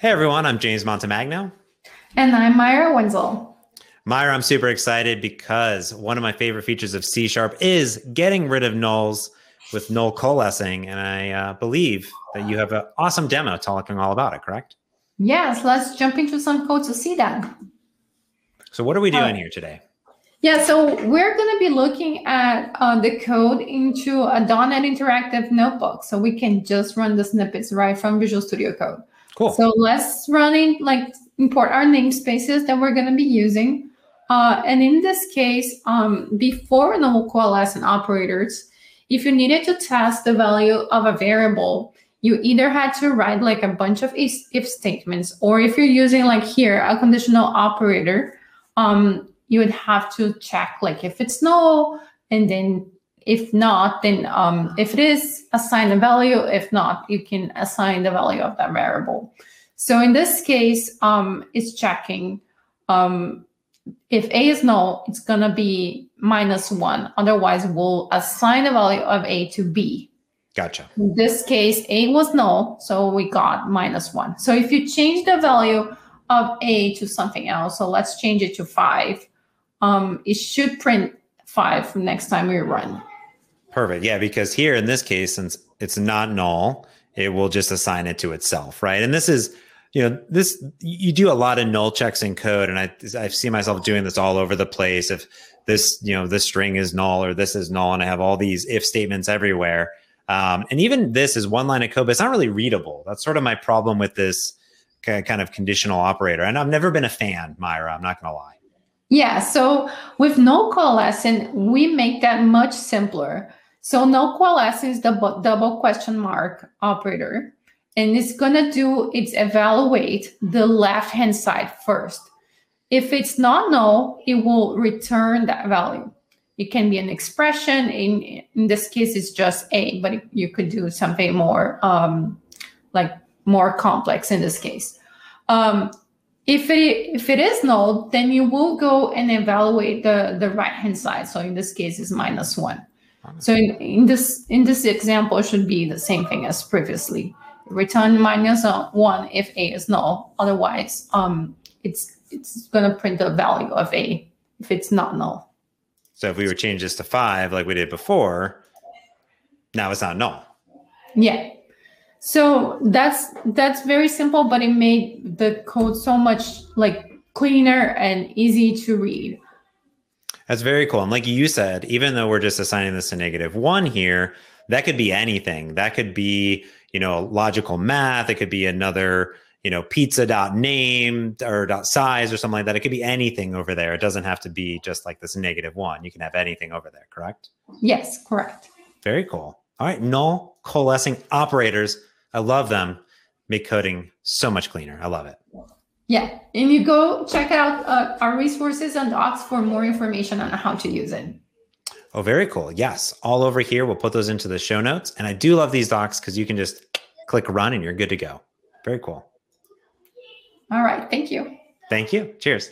Hey everyone, I'm James Montemagno. And I'm Maira Wenzel. Maira, I'm super excited because one of my favorite features of C Sharp is getting rid of nulls with null coalescing. And I uh, believe that you have an awesome demo talking all about it, correct? Yes, let's jump into some code to see that. So, what are we doing uh, here today? Yeah, so we're going to be looking at uh, the code into a .NET Interactive notebook, so we can just run the snippets right from Visual Studio Code. Cool. So let's run in, like import our namespaces that we're going to be using. Uh, and in this case, um, before null coalescing operators, if you needed to test the value of a variable, you either had to write like a bunch of if statements, or if you're using like here a conditional operator, um, you would have to check like if it's null, and then if not, then um, if it is, assign a value. If not, you can assign the value of that variable. So in this case, um, it's checking um, if A is null, it's going to be minus one. Otherwise, we'll assign the value of A to B. Gotcha. In this case, A was null, so we got minus one. So if you change the value of A to something else, so let's change it to five, um, it should print five next time we run. Perfect. Yeah, because here in this case, since it's not null, it will just assign it to itself, right? And this is, you know, this you do a lot of null checks in code, and I I see myself doing this all over the place. If this, you know, this string is null or this is null, and I have all these if statements everywhere. Um, and even this is one line of code, but it's not really readable. That's sort of my problem with this kind of conditional operator. And I've never been a fan, Maira. I'm not going to lie. Yeah. So with null coalescing, we make that much simpler. So null coalescing is the double question mark operator. And it's to do, it's evaluate the left hand side first. If it's not null, it will return that value. It can be an expression. In, in this case, it's just A, but you could do something more um, like more complex in this case. Um, if it if it is null, then you will go and evaluate the the right hand side. So in this case, it's minus one. So in, in this in this example, should be the same thing as previously. Return minus one if a is null. Otherwise, um, it's it's gonna print the value of a if it's not null. So if we were change this to five, like we did before, now it's not null. Yeah. So that's that's very simple, but it made the code so much like cleaner and easy to read. That's very cool. And like you said, even though we're just assigning this to negative one here, that could be anything. That could be, you know, logical math. It could be another, you know, pizza dot name or dot size or something like that. It could be anything over there. It doesn't have to be just like this negative one. You can have anything over there, correct? Yes, correct. Very cool. All right. Null coalescing operators I love them. Make coding so much cleaner. I love it. Yeah. And you go check out uh, our resources and docs for more information on how to use it. Oh, very cool. Yes. All over here. We'll put those into the show notes. And I do love these docs because you can just click run and you're good to go. Very cool. All right. Thank you. Thank you. Cheers.